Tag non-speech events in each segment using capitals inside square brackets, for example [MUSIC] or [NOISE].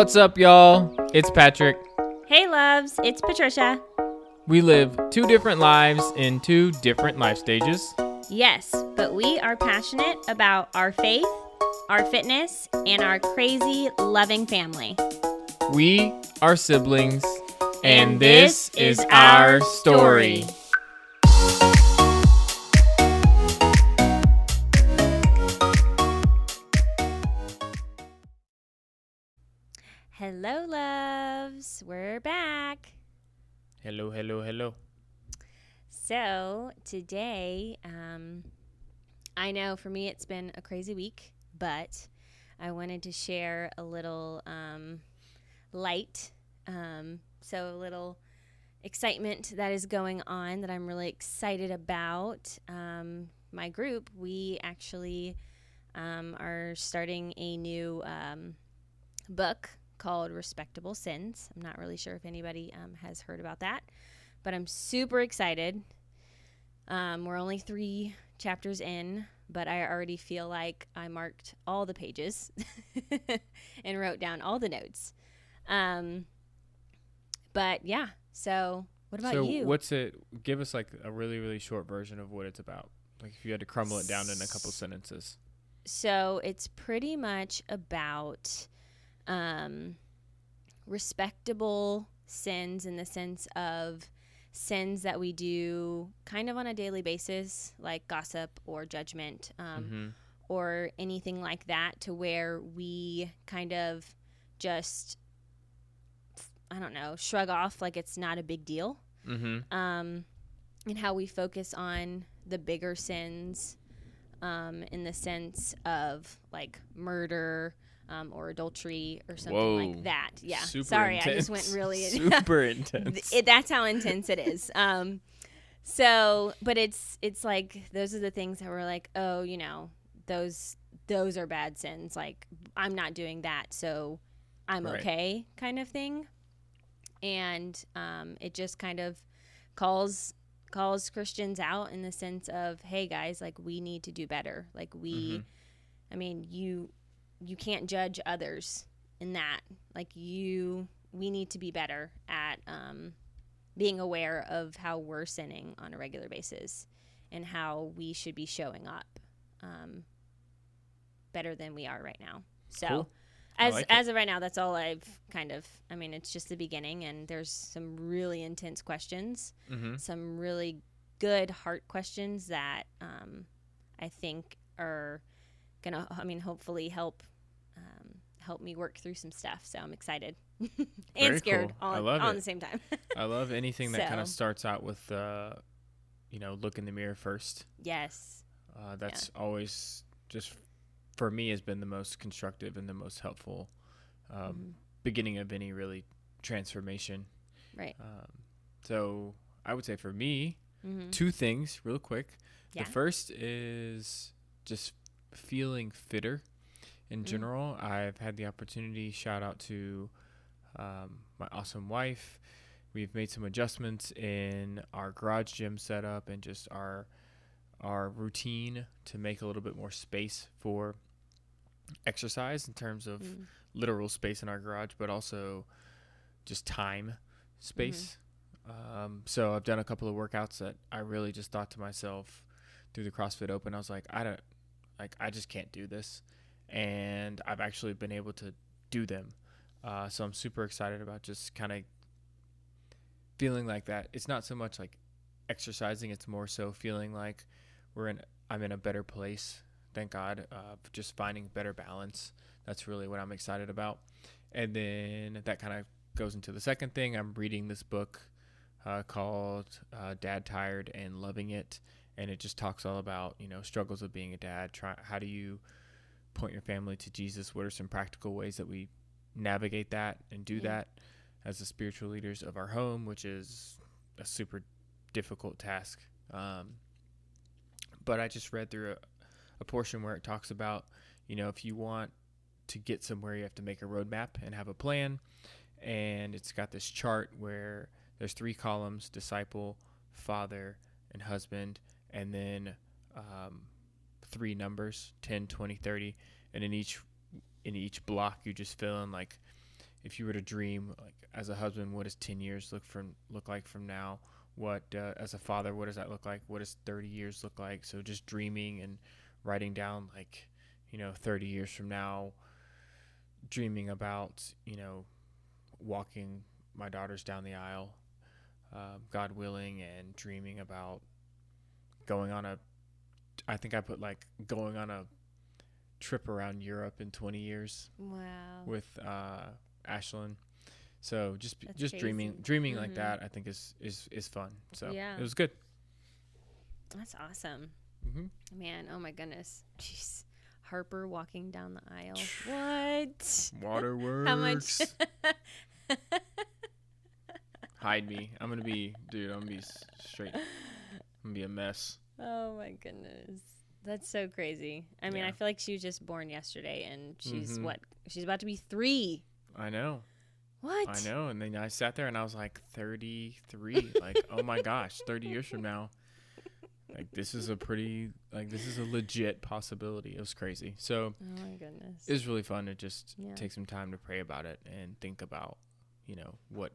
What's up, y'all? It's Patrick. Hey, loves, it's Patricia. We live two different lives in two different life stages. Yes, but we are passionate about our faith, our fitness, and our crazy, loving family. We are siblings, and, and this, this, is our story. story. Hello, hello, hello. So, today, um, I know for me it's been a crazy week, but I wanted to share a little um, light. Um, so, a little excitement that is going on that I'm really excited about. Um, my group, we actually um, are starting a new um, book called Respectable Sins. I'm not really sure if anybody um, has heard about that, but I'm super excited. Um, we're only three chapters in, but I already feel like I marked all the pages [LAUGHS] and wrote down all the notes. Um, but yeah, so what about so you? what's it? Give us like a really, really short version of what it's about. Like if you had to crumble it down in a couple sentences. So it's pretty much about um, respectable sins in the sense of sins that we do kind of on a daily basis, like gossip or judgment, um, mm-hmm. or anything like that, to where we kind of just, I don't know, shrug off like it's not a big deal. Mm-hmm. Um, and how we focus on the bigger sins um, in the sense of like murder, um, or adultery or something Whoa. like that. Yeah. Super Sorry, intense. I just went really [LAUGHS] [LAUGHS] super intense. It, that's how intense it is. [LAUGHS] Um, so, but it's it's like those are the things that we're like, oh, you know, those those are bad sins. Like I'm not doing that, so I'm right. okay, kind of thing. And um, it just kind of calls calls Christians out in the sense of, hey guys, like we need to do better. Like we, mm-hmm. I mean, you you can't judge others in that. Like you, we need to be better at um, being aware of how we're sinning on a regular basis and how we should be showing up um, better than we are right now. So. Cool. As, like as of right now, that's all I've kind of. I mean, it's just the beginning, and there's some really intense questions, mm-hmm. some really good heart questions that um, I think are gonna. I mean, hopefully help help me work through some stuff. So I'm excited [LAUGHS] and Very scared cool. all, I love all at the same time. [LAUGHS] I love anything that so. kind of starts out with, uh, you know, look in the mirror first. Yes. Uh, that's yeah. always just for me has been the most constructive and the most helpful um, mm-hmm. beginning of any really transformation. Right. Um, so I would say for me, mm-hmm. two things real quick. Yeah. The first is just feeling fitter in mm. general. I've had the opportunity, shout out to um, my awesome wife. We've made some adjustments in our garage gym setup and just our our routine to make a little bit more space for exercise in terms of mm. literal space in our garage, but also just time space. Mm-hmm. Um, so I've done a couple of workouts that I really just thought to myself through the CrossFit Open. I was like, I don't like I just can't do this and I've actually been able to do them. Uh, so I'm super excited about just kind of feeling like that. It's not so much like exercising; it's more so feeling like we're in. I'm in a better place. Thank God. Uh, just finding better balance. That's really what I'm excited about. And then that kind of goes into the second thing. I'm reading this book uh, called uh, "Dad Tired and Loving It," and it just talks all about you know struggles of being a dad. Try how do you point your family to Jesus? What are some practical ways that we navigate that and do yeah. that as the spiritual leaders of our home, which is a super difficult task. Um, but I just read through a, a portion where it talks about, you know, if you want to get somewhere, you have to make a roadmap and have a plan. And it's got this chart where there's three columns disciple, father, and husband. And then um, three numbers 10 20 30 and in each in each block you just fill in like if you were to dream like as a husband, what does 10 years look from look like from now? What uh, as a father, what does that look like? What does 30 years look like? So just dreaming and writing down like, you know, 30 years from now, dreaming about, you know, walking my daughters down the aisle, uh, God willing, and dreaming about going on a. I think I put like going on a trip around Europe in 20 years. Wow. With uh, Ashlyn. So just That's just crazy. dreaming dreaming mm-hmm. like that I think is is is fun. So yeah. it was good. That's awesome. Mm-hmm. Man, oh my goodness. Jeez. Harper walking down the aisle. what? Waterworks. [LAUGHS] How much? Hide me. I'm gonna be, dude. I'm gonna be straight. I'm gonna be a mess. Oh my goodness. That's so crazy. I mean, yeah. I feel like she was just born yesterday, and she's mm-hmm. what? She's about to be three. I know. What? I know. And then I sat there and I was like, 33. like, oh my gosh, [LAUGHS] 30 years from now. Like, this is a pretty, like, this is a legit possibility. It was crazy. So, oh my goodness. It was really fun to just yeah. take some time to pray about it and think about, you know, what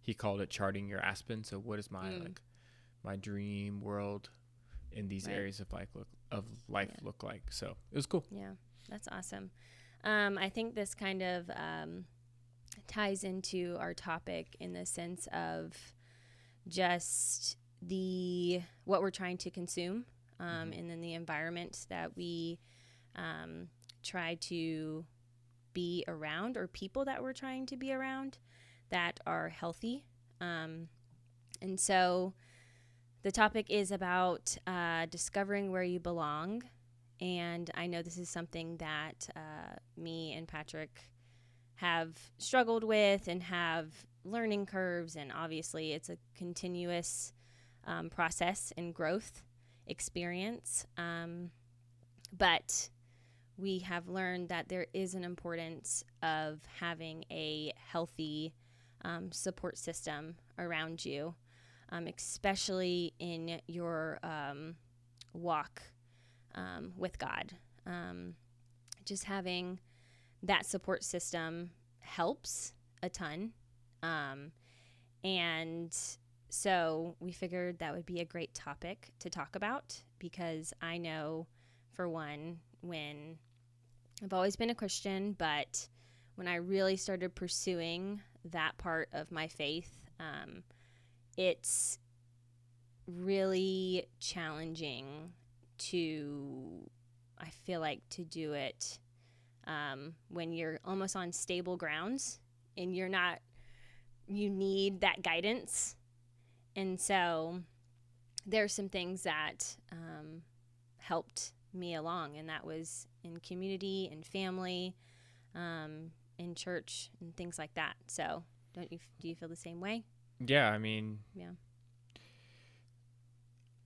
he called it charting your aspen. So, what is my, mm. like, my dream world in these right. areas of life look of life yeah. look like. So it was cool. Yeah, that's awesome. Um, I think this kind of um, ties into our topic in the sense of just the what we're trying to consume, um, mm-hmm. and then the environment that we um, try to be around, or people that we're trying to be around that are healthy. Um, and so the topic is about uh, discovering where you belong. And I know this is something that uh, me and Patrick have struggled with and have learning curves. And obviously, it's a continuous um, process and growth experience. Um, but we have learned that there is an importance of having a healthy um, support system around you um, especially in your um, walk um, with God. Um, just having that support system helps a ton. Um, and so we figured that would be a great topic to talk about because I know, for one, when I've always been a Christian, but when I really started pursuing that part of my faith, um, it's really challenging to I feel like to do it um, when you're almost on stable grounds and you're not you need that guidance. And so there's some things that um, helped me along and that was in community and family um, in church and things like that. So don't you do you feel the same way yeah, I mean, yeah.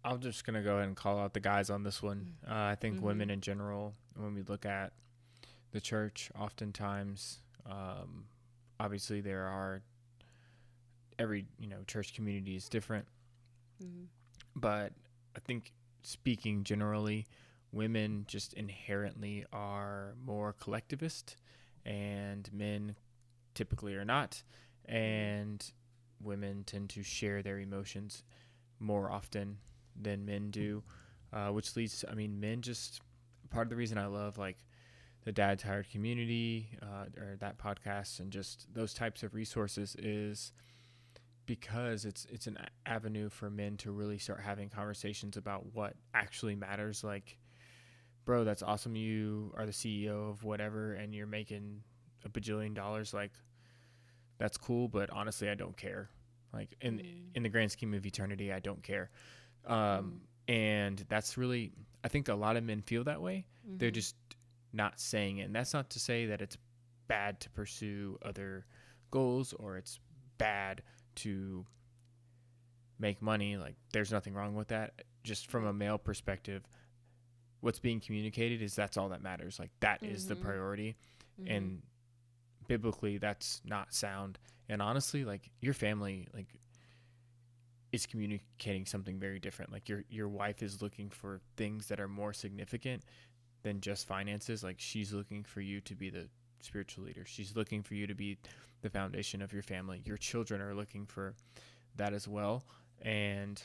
I'm just gonna go ahead and call out the guys on this one. Mm-hmm. Uh, I think mm-hmm. women in general, when we look at the church, oftentimes, um, obviously there are every you know church community is different, mm-hmm. but I think speaking generally, women just inherently are more collectivist, and men typically are not, mm-hmm. and women tend to share their emotions more often than men do, uh, which leads I mean, men just, part of the reason I love like the Dad Tired community uh, or that podcast and just those types of resources is because it's it's an avenue for men to really start having conversations about what actually matters like bro that's awesome you are the CEO of whatever and you're making a bajillion dollars like that's cool, but honestly, I don't care. Like in mm. in the grand scheme of eternity, I don't care. Um, mm. And that's really, I think a lot of men feel that way. Mm-hmm. They're just not saying it. And that's not to say that it's bad to pursue other goals or it's bad to make money. Like there's nothing wrong with that. Just from a male perspective, what's being communicated is that's all that matters. Like that mm-hmm. is the mm-hmm. priority. Mm-hmm. And biblically that's not sound and honestly like your family like is communicating something very different like your your wife is looking for things that are more significant than just finances like she's looking for you to be the spiritual leader. She's looking for you to be the foundation of your family. Your children are looking for that as well. And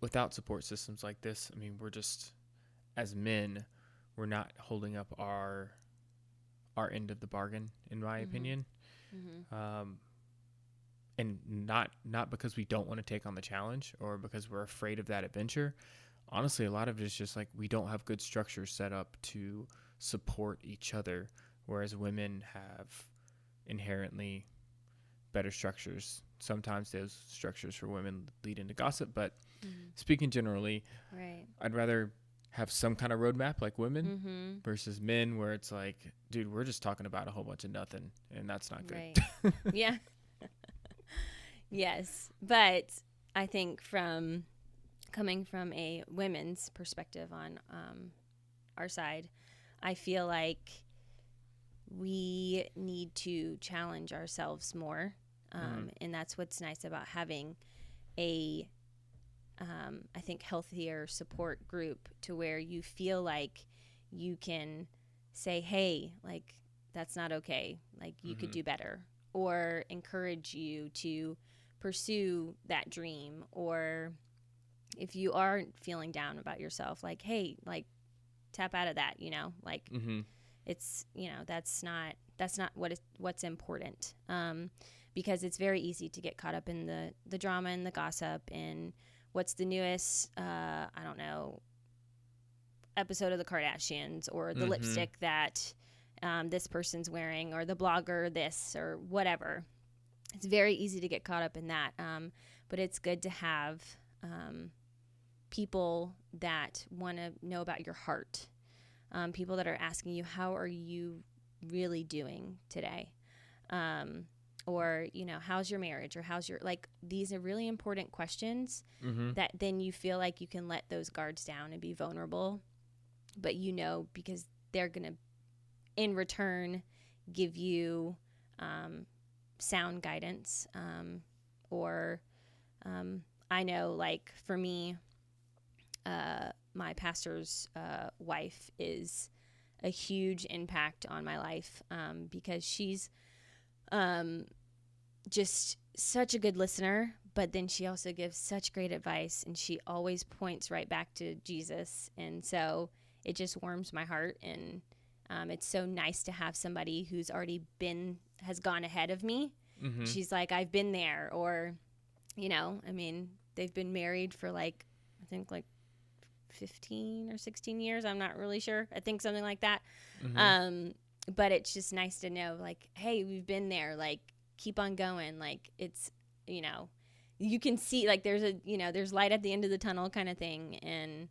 without support systems like this, I mean, we're just as men, we're not holding up our our end of the bargain, in my mm-hmm. opinion. Mm-hmm. Um, and not not because we don't want to take on the challenge or because we're afraid of that adventure. Honestly, a lot of it is just like we don't have good structures set up to support each other, whereas women have inherently better structures. Sometimes those structures for women lead into gossip, but mm-hmm. speaking generally, right. I'd rather have some kind of roadmap like women mm-hmm. versus men where it's like, dude, we're just talking about a whole bunch of nothing and that's not good. Right. yeah. [LAUGHS] yes. But I think from coming from a women's perspective on um, our side, I feel like we need to challenge ourselves more. Um, mm. And that's what's nice about having a um, I think, healthier support group to where you feel like you can say, hey, like, that's not okay. Like, you mm-hmm. could do better. Or encourage you to pursue that dream. Or if you are feeling down about yourself, like, hey, like, tap out of that, you know? Like, mm-hmm. it's, you know, that's not. That's not what is what's important, um, because it's very easy to get caught up in the the drama and the gossip and what's the newest uh, I don't know episode of the Kardashians or the mm-hmm. lipstick that um, this person's wearing or the blogger this or whatever. It's very easy to get caught up in that, um, but it's good to have um, people that want to know about your heart. Um, people that are asking you, "How are you really doing today?" Um, or you know how's your marriage or how's your like these are really important questions mm-hmm. that then you feel like you can let those guards down and be vulnerable but you know because they're gonna in return give you um, sound guidance um, or um, i know like for me uh, my pastor's uh, wife is a huge impact on my life um, because she's um, just such a good listener, but then she also gives such great advice and she always points right back to Jesus. And so it just warms my heart. And um, it's so nice to have somebody who's already been, has gone ahead of me. Mm-hmm. She's like, I've been there. Or, you know, I mean, they've been married for like, I think like 15 or 16 years. I'm not really sure. I think something like that. Mm-hmm. Um, but it's just nice to know, like, hey, we've been there. Like, keep on going. Like it's, you know, you can see like there's a, you know, there's light at the end of the tunnel kind of thing. And,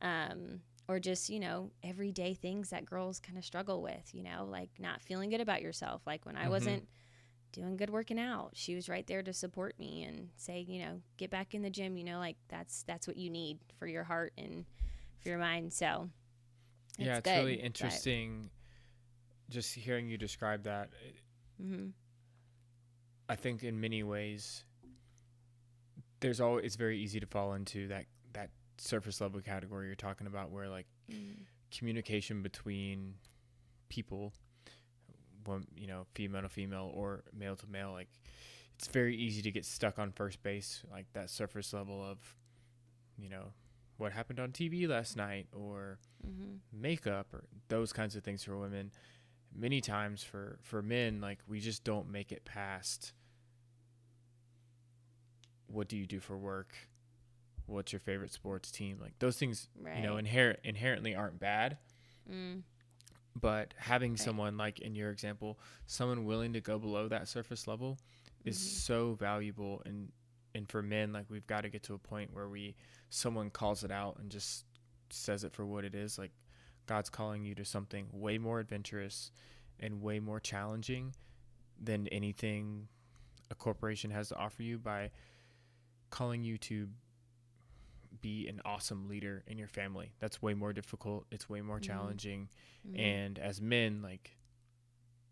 um, or just, you know, everyday things that girls kind of struggle with, you know, like not feeling good about yourself. Like when I mm-hmm. wasn't doing good working out, she was right there to support me and say, you know, get back in the gym, you know, like that's, that's what you need for your heart and for your mind. So, it's yeah, it's good, really interesting just hearing you describe that. Mm-hmm. I think in many ways, there's all it's very easy to fall into that that surface level category you're talking about, where like mm. communication between people, one you know, female to female or male to male, like it's very easy to get stuck on first base, like that surface level of, you know, what happened on TV last night or mm-hmm. makeup or those kinds of things for women. Many times for for men, like we just don't make it past what do you do for work? What's your favorite sports team? Like those things, right. you know, inherent inherently aren't bad. Mm. But having right. someone like in your example, someone willing to go below that surface level is mm-hmm. so valuable and and for men like we've got to get to a point where we someone calls it out and just says it for what it is like God's calling you to something way more adventurous and way more challenging than anything a corporation has to offer you by calling you to be an awesome leader in your family. That's way more difficult. It's way more mm-hmm. challenging. Mm-hmm. And as men, like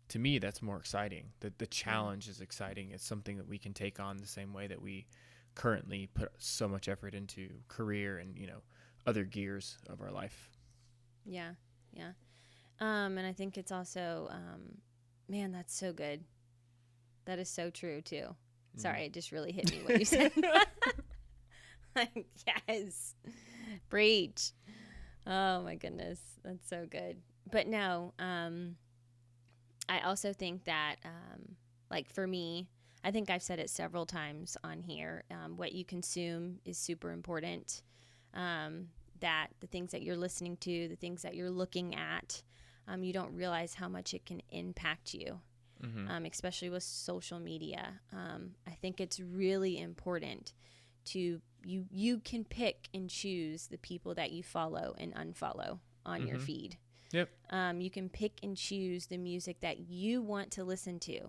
to me, that's more exciting. The the challenge is exciting. It's something that we can take on the same way that we currently put so much effort into career and, you know, other gears of our life. Yeah. Yeah. Um, and I think it's also, um, man, that's so good. That is so true too. Mm. Sorry, it just really hit me what you said. [LAUGHS] [LAUGHS] like, yes, breach. Oh my goodness, that's so good. But no, um, I also think that, um, like for me, I think I've said it several times on here. Um, what you consume is super important. Um, that the things that you're listening to, the things that you're looking at, um, you don't realize how much it can impact you, mm-hmm. Um, especially with social media. Um, I think it's really important to you. You can pick and choose the people that you follow and unfollow on mm-hmm. your feed. Yep. Um, you can pick and choose the music that you want to listen to,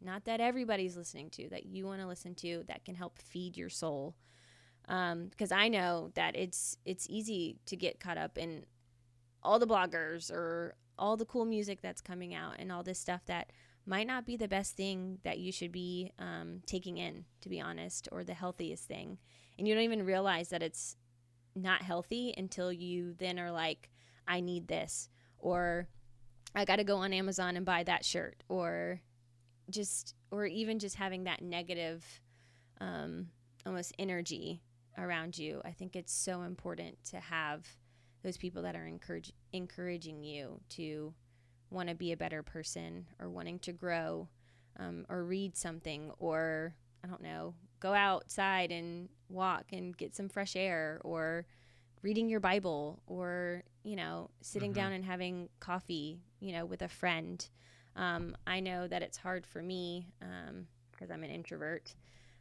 not that everybody's listening to, that you want to listen to that can help feed your soul. Because um, I know that it's it's easy to get caught up in all the bloggers or all the cool music that's coming out and all this stuff that might not be the best thing that you should be um, taking in, to be honest, or the healthiest thing. And you don't even realize that it's not healthy until you then are like, I need this or I got to go on Amazon and buy that shirt or just or even just having that negative um, almost energy around you. I think it's so important to have those people that are encourage, encouraging you to want to be a better person or wanting to grow um, or read something or I don't know, go outside and walk and get some fresh air or reading your Bible or, you know, sitting mm-hmm. down and having coffee, you know, with a friend. Um, I know that it's hard for me because um, I'm an introvert.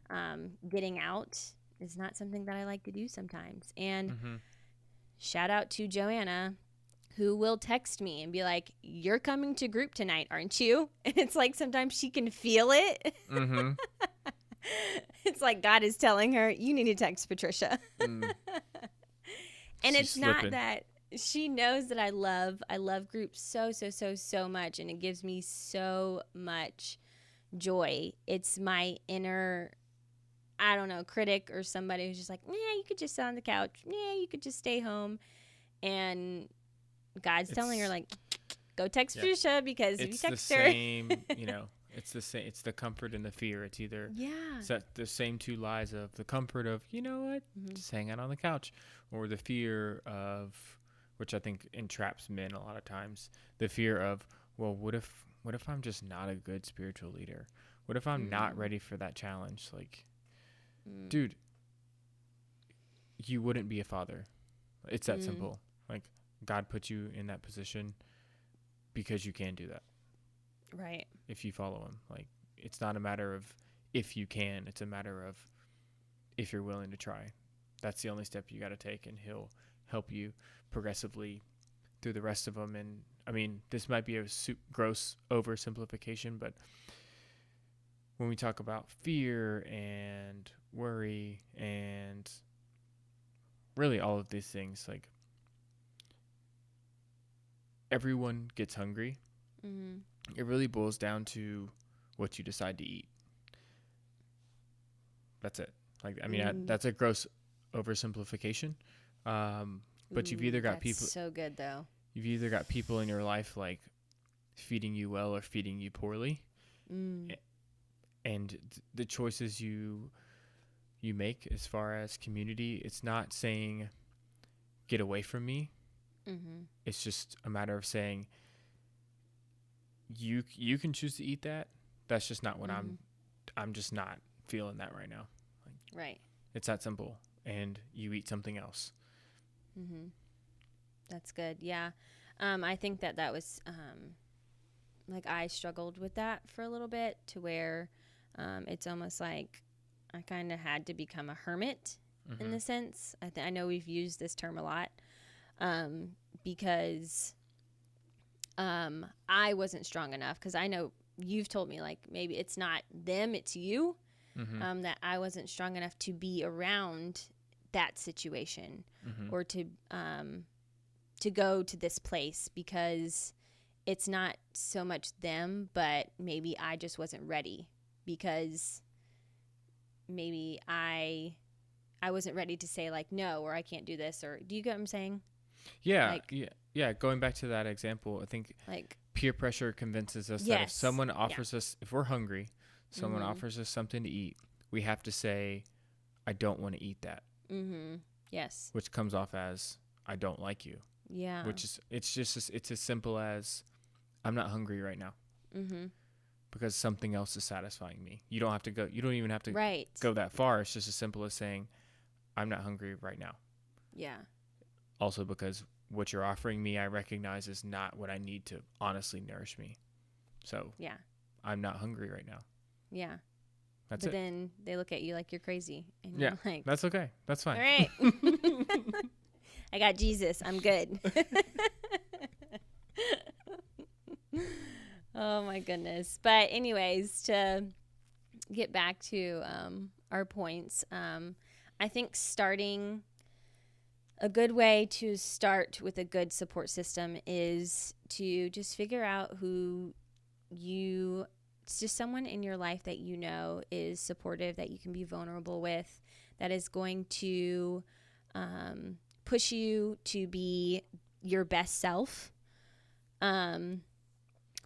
Um, getting out is not something that I like to do sometimes. And mm-hmm. shout out to Joanna, who will text me and be like, You're coming to group tonight, aren't you? [LAUGHS] And it's like sometimes she can feel it. Mm-hmm. [LAUGHS] it's like God is telling her, You need to text Patricia. Mm [LAUGHS] and She's it's slipping. not that she knows that I love I love groups so so so so much and it gives me so much joy. It's my inner I don't know, critic or somebody who's just like, "Yeah, you could just sit on the couch. Yeah, you could just stay home." And God's it's, telling her like, "Go text yeah. because it's if you text the her, same, you [LAUGHS] know, it's the same. It's the comfort and the fear. It's either yeah, it's the same two lies of the comfort of you know what, mm-hmm. just hang out on the couch, or the fear of, which I think entraps men a lot of times. The fear of well, what if what if I'm just not a good spiritual leader? What if I'm mm-hmm. not ready for that challenge? Like, mm. dude, you wouldn't be a father. It's that mm. simple. Like God put you in that position because you can do that. Right. If you follow him. Like it's not a matter of if you can, it's a matter of if you're willing to try. That's the only step you got to take and he'll help you progressively through the rest of them and I mean, this might be a su- gross oversimplification, but when we talk about fear and worry and really all of these things like everyone gets hungry mm-hmm it really boils down to what you decide to eat. That's it. Like I mean, mm. I, that's a gross oversimplification. Um, but Ooh, you've either got people so good though. You've either got people in your life like feeding you well or feeding you poorly, mm. and th- the choices you you make as far as community, it's not saying get away from me. Mm-hmm. It's just a matter of saying you you can choose to eat that. That's just not what mm-hmm. I'm. I'm just not feeling that right now. Like, right. It's that simple, and you eat something else. Mhm. That's good. Yeah. Um, I think that that was um, like I struggled with that for a little bit to where um, it's almost like I kind of had to become a hermit mm-hmm. in the sense. I, th- I know we've used this term a lot um, because um, I wasn't strong enough because I know you've told me like maybe it's not them, it's you. Mm-hmm. Um, that I wasn't strong enough to be around that situation mm-hmm. or to um, to go to this place because it's not so much them, but maybe I just wasn't ready because maybe I I wasn't ready to say like no or I can't do this or do you get what I'm saying? Yeah, like, yeah yeah, going back to that example, I think like peer pressure convinces us that if Yes. someone Yeah. offers us, if we're hungry, someone Mhm. offers us something to eat, we have to say, I don't want to eat that, mm-hmm. Yes. which comes off as, I don't like you, Yeah. which is, it's just, it's as simple as, I'm not hungry right now mm-hmm. because something else is satisfying me. You don't have to go, you don't even have to Right. go that far. It's just as simple as saying, I'm not hungry right now. Yeah. Also, because what you're offering me, I recognize is not what I need to honestly nourish me. So Yeah. I'm not hungry right now. Yeah. That's but it. then they look at you like you're crazy, and Yeah, you're [LAUGHS] like, That's okay. That's fine. All right. [LAUGHS] [LAUGHS] I got Jesus. I'm good. oh my goodness. But anyways, to get back to um, our points, um, I think starting a good way to start with a good support system is to just figure out who you it's just someone in your life that you know is supportive that you can be vulnerable with that is going to um, push you to be your best self. Um,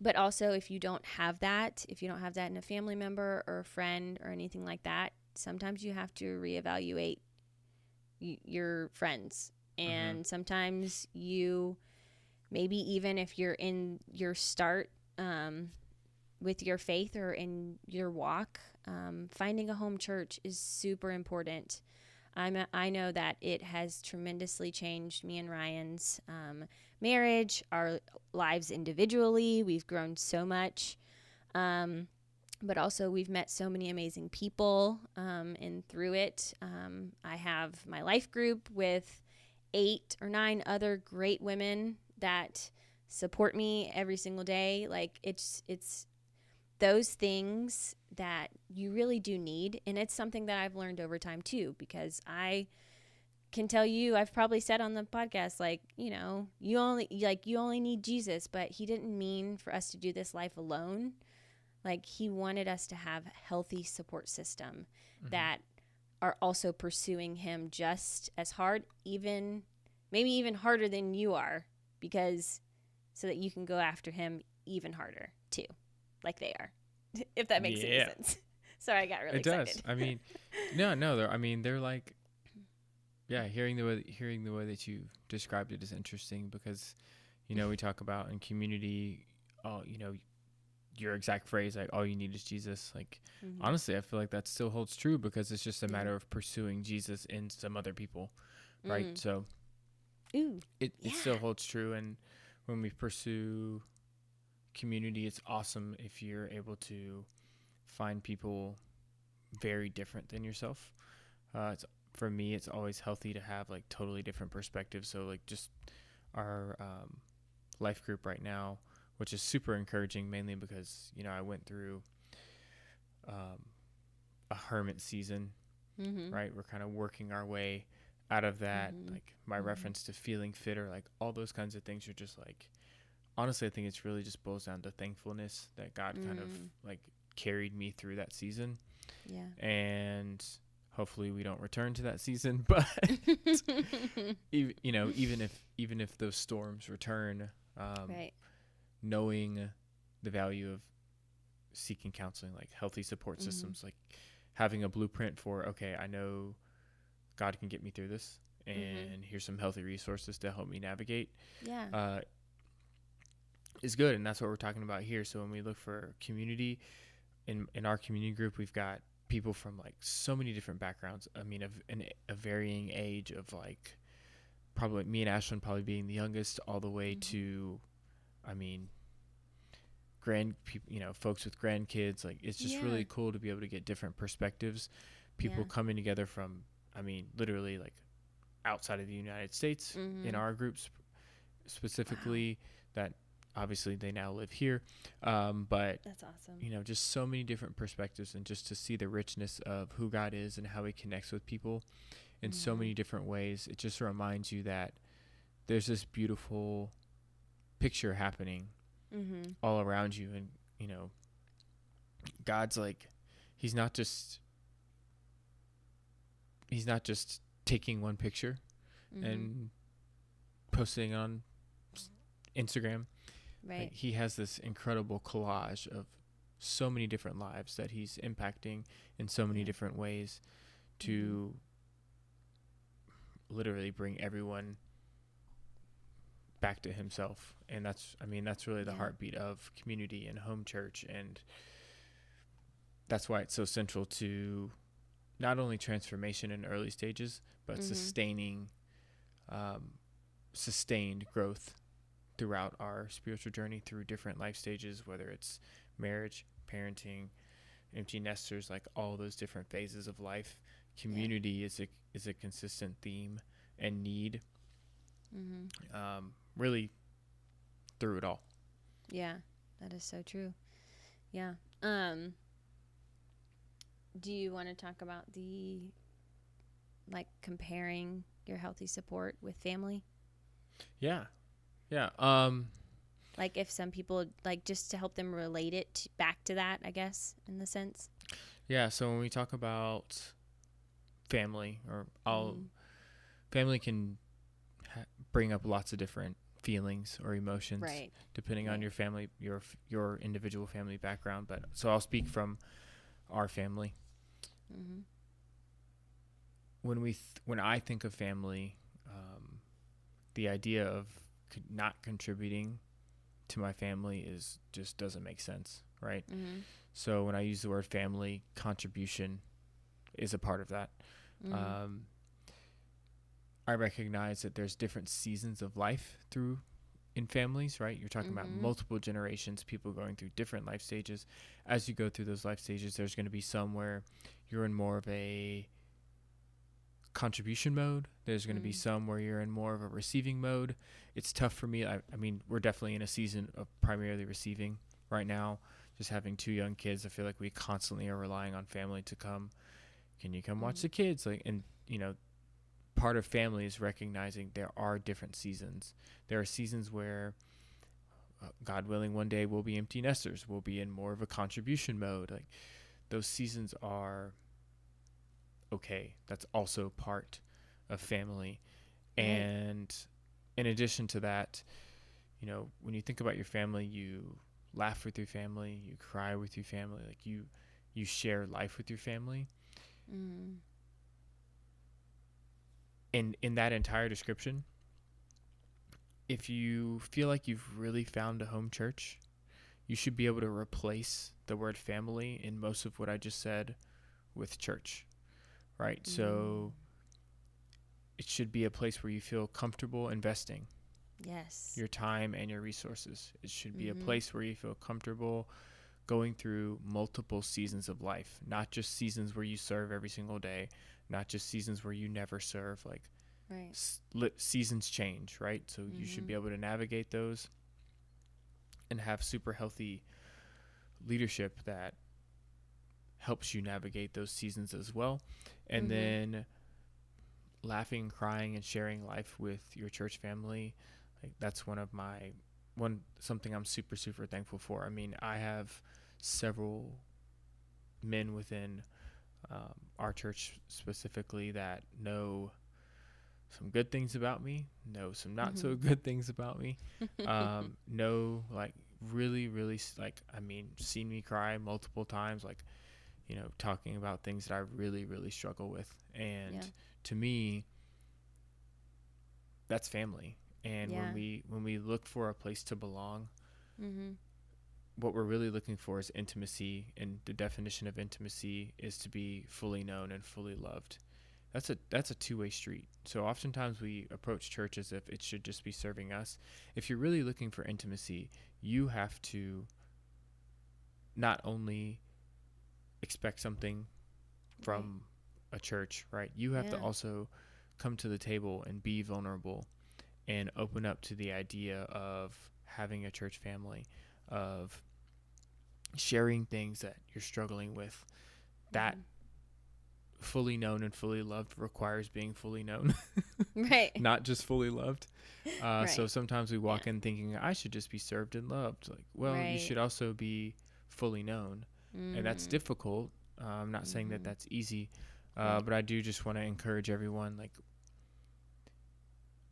but also if you don't have that if you don't have that in a family member or a friend or anything like that sometimes you have to reevaluate y- your friends and sometimes you maybe even if you're in your start um, with your faith or in your walk um, finding a home church is super important I'm a, I know that it has tremendously changed me and Ryan's um, marriage, our lives individually. We've grown so much. Um, but also, we've met so many amazing people. Um, and through it, um, I have my life group with eight or nine other great women that support me every single day. Like, it's, it's, those things that you really do need and it's something that I've learned over time too because I can tell you I've probably said on the podcast like you know you only like you only need Jesus but he didn't mean for us to do this life alone like he wanted us to have a healthy support system mm-hmm. that are also pursuing him just as hard even maybe even harder than you are because so that you can go after him even harder too like they are [LAUGHS] if that makes Yeah. any sense [LAUGHS] sorry i got really it does. I mean, [LAUGHS] no, no. I mean, they're like, [CLEARS THROAT] yeah. Hearing the way hearing the way that you described it is interesting because, you know, we talk about in community, oh, you know, your exact phrase like, all you need is Jesus. Like, Mhm. honestly, I feel like that still holds true because it's just a matter of pursuing Jesus in some other people, right? Mm. So Ooh, it, it still holds true and when we pursue community it's awesome if you're able to find people very different than yourself uh, it's for me it's always healthy to have like totally different perspectives so like just our um, life group right now which is super encouraging mainly because you know i went through um, a hermit season mm-hmm. right? We're kind of working our way out of that. Mhm. Like my Mhm. reference to feeling fitter, like all those kinds of things are just like, honestly, I think it's really just boils down to thankfulness that God kind of Mm. like carried me through that season. yeah And hopefully we don't return to that season, [LAUGHS] but [LAUGHS] you know, even if, even if those storms return, um, right knowing the value of seeking counseling, like healthy support Mhm. systems, like having a blueprint for, okay, I know God can get me through this, Mhm. and here's some healthy resources to help me navigate, yeah uh, is good. And that's what we're talking about here. So when we look for community, in, in our community group, we've got people from like so many different backgrounds. I mean, of an, a varying age of like, probably me and Ashlyn probably being the youngest, all the way Mhm. to, I mean, grand people, you know, folks with grandkids. Like, it's just Yeah. really cool to be able to get different perspectives. People Yeah. coming together from, I mean, literally like outside of the United States in Mhm. our groups specifically that obviously they now live here um, but that's awesome you know just so many different perspectives and just to see the richness of who god is and how he connects with people in so Mhm. many different ways it just reminds you that there's this beautiful picture happening mm-hmm. all around you and you know god's like he's not just he's not just taking one picture Mm-hmm. and posting on Instagram. Right. Like, he has this incredible collage of so many different lives that he's impacting in so many Yeah. different ways to literally bring everyone back to himself. And that's i mean that's really the Yeah. heartbeat of community and home church. And that's why it's so central to not only transformation in early stages but Mhm. sustaining um, sustained growth throughout our spiritual journey through different life stages whether it's marriage parenting empty nesters like all those different phases of life. Community is a is a consistent theme and need Mm-hmm. um, really through it all Yeah, that is so true. Yeah. Um do you want to talk about the like comparing your healthy support with family? yeah yeah um Like if some people like just to help them relate it to, back to that, I guess, in the sense. yeah so when we talk about family or all Mhm. family can bring up lots of different feelings or emotions Right. depending on your family your your individual family background but so I'll speak from our family Mhm. when we th- when I think of family um, the idea of c- not contributing to my family is just doesn't make sense right Mhm. so when I use the word family contribution is a part of that Mhm. um, I recognize that there's different seasons of life through in families, right? You're talking about Mhm. multiple generations, people going through different life stages. As you go through those life stages, there's going to be some where you're in more of a contribution mode. There's going to be Mm. some where you're in more of a receiving mode. It's tough for me. I, I mean, we're definitely in a season of primarily receiving right now. Just having two young kids, I feel like we constantly are relying on family to come. Can you come watch Mhm. the kids? Like, and you know, part of family is recognizing there are different seasons. There are seasons where, uh, God willing, one day we'll be empty nesters. We'll be in more of a contribution mode. Like, those seasons are okay. That's also part of family. Right. And in addition to that, you know, when you think about your family, you laugh with your family, you cry with your family, like you you share life with your family. Mhm. And in that entire description, if you feel like you've really found a home church, you should be able to replace the word family in most of what I just said with church. Right? So it should be a place where you feel comfortable investing Yes. your time and your resources. It should be Mhm. a place where you feel comfortable going through multiple seasons of life, not just seasons where you serve every single day, not just seasons where you never serve. Like right. s- li- seasons change, right? So you should be Mhm. able to navigate those and have super healthy leadership that helps you navigate those seasons as well. And Mhm. then laughing, crying and sharing life with your church family, like that's one of my one something I'm super super thankful for. I mean, I have several men within um, our church specifically that know some good things about me, know some not so Mhm. good things about me, [LAUGHS] um, know like really, really like I mean, seen me cry multiple times, like you know, talking about things that I really, really struggle with, and Yeah. to me, that's family. And Yeah. when we when we look for a place to belong, mhm. What we're really looking for is intimacy and the definition of intimacy is to be fully known and fully loved. That's a that's a two-way street. So oftentimes we approach church as if it should just be serving us. If you're really looking for intimacy you have to not only expect something from a church right? You have to also come to the table and be vulnerable and open up to the idea of having a church family of sharing things that you're struggling with that Mhm. fully known and fully loved requires being fully known [LAUGHS] right. not just fully loved uh, so sometimes we walk Yeah. in thinking i should just be served and loved like well you should also be fully known and that's Mhm. difficult uh, i'm not saying that Mhm. that's easy uh, Right. but i do just want to encourage everyone like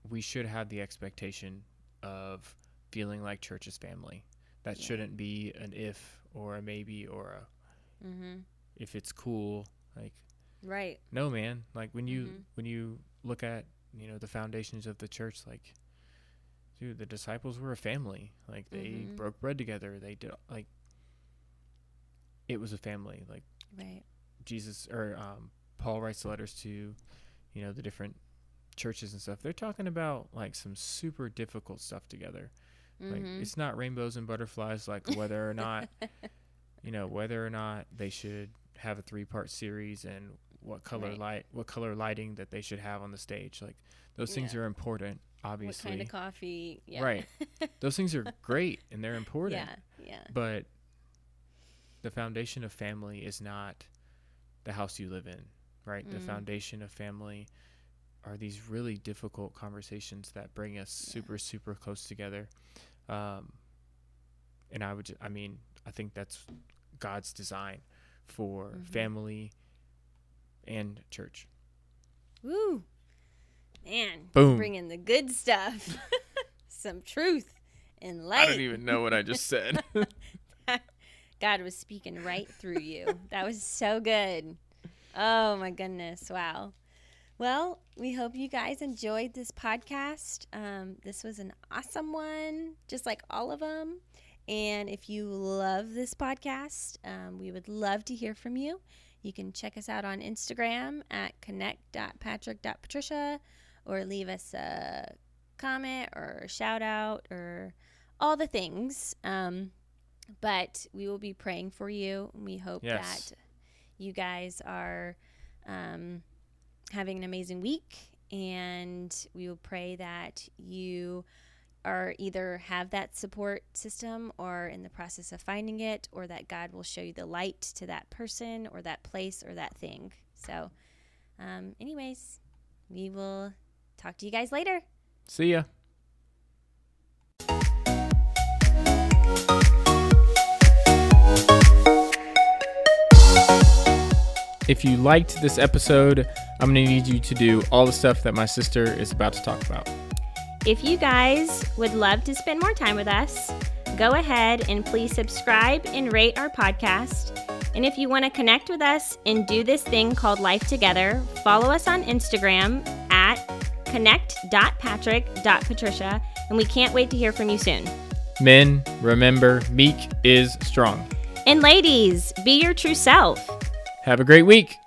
we should have the expectation of feeling like church is family. That yeah. shouldn't be an if or a maybe or a mm-hmm. if it's cool. Like right. No, man. Like when you mm-hmm. when you look at you know the foundations of the church, like dude, the disciples were a family. Like they mm-hmm. broke bread together. They did like it was a family. Like right. Jesus or um, Paul writes letters to, you know, the different churches and stuff. They're talking about like some super difficult stuff together. Mm-hmm. Like it's not rainbows and butterflies. Like whether or not, [LAUGHS] you know, whether or not they should have a three part series and what color right. light, what color lighting that they should have on the stage. Like those yeah. things are important obviously. What kind of coffee? Yeah. Right. [LAUGHS] Those things are great and they're important. Yeah. Yeah. But the foundation of family is not the house you live in, right? Mm. The foundation of family are these really difficult conversations that bring us yeah. super, super close together. Um, and I would, I mean, I think that's God's design for mm-hmm. family and church. Woo. Man, boom, bringing the good stuff, [LAUGHS] some truth and light. I don't even know what I just [LAUGHS] said. [LAUGHS] God was speaking right through you. that was so good. Oh my goodness! Wow. Well, we hope you guys enjoyed this podcast. Um, this was an awesome one, just like all of them. And if you love this podcast, um, we would love to hear from you. You can check us out on Instagram at connect.patrick.patricia or leave us a comment or a shout out or all the things. Um, but we will be praying for you. We hope yes. that you guys are um, having an amazing week, and we will pray that you are either have that support system or in the process of finding it, or that God will show you the light to that person or that place or that thing. So, um, anyways, we will talk to you guys later. See ya. If you liked this episode, I'm going to need you to do all the stuff that my sister is about to talk about. If you guys would love to spend more time with us, go ahead and please subscribe and rate our podcast. And if you want to connect with us and do this thing called Life Together, follow us on Instagram at connect.patrick.patricia, and we can't wait to hear from you soon. Men, remember, meek is strong. And ladies, be your true self. Have a great week.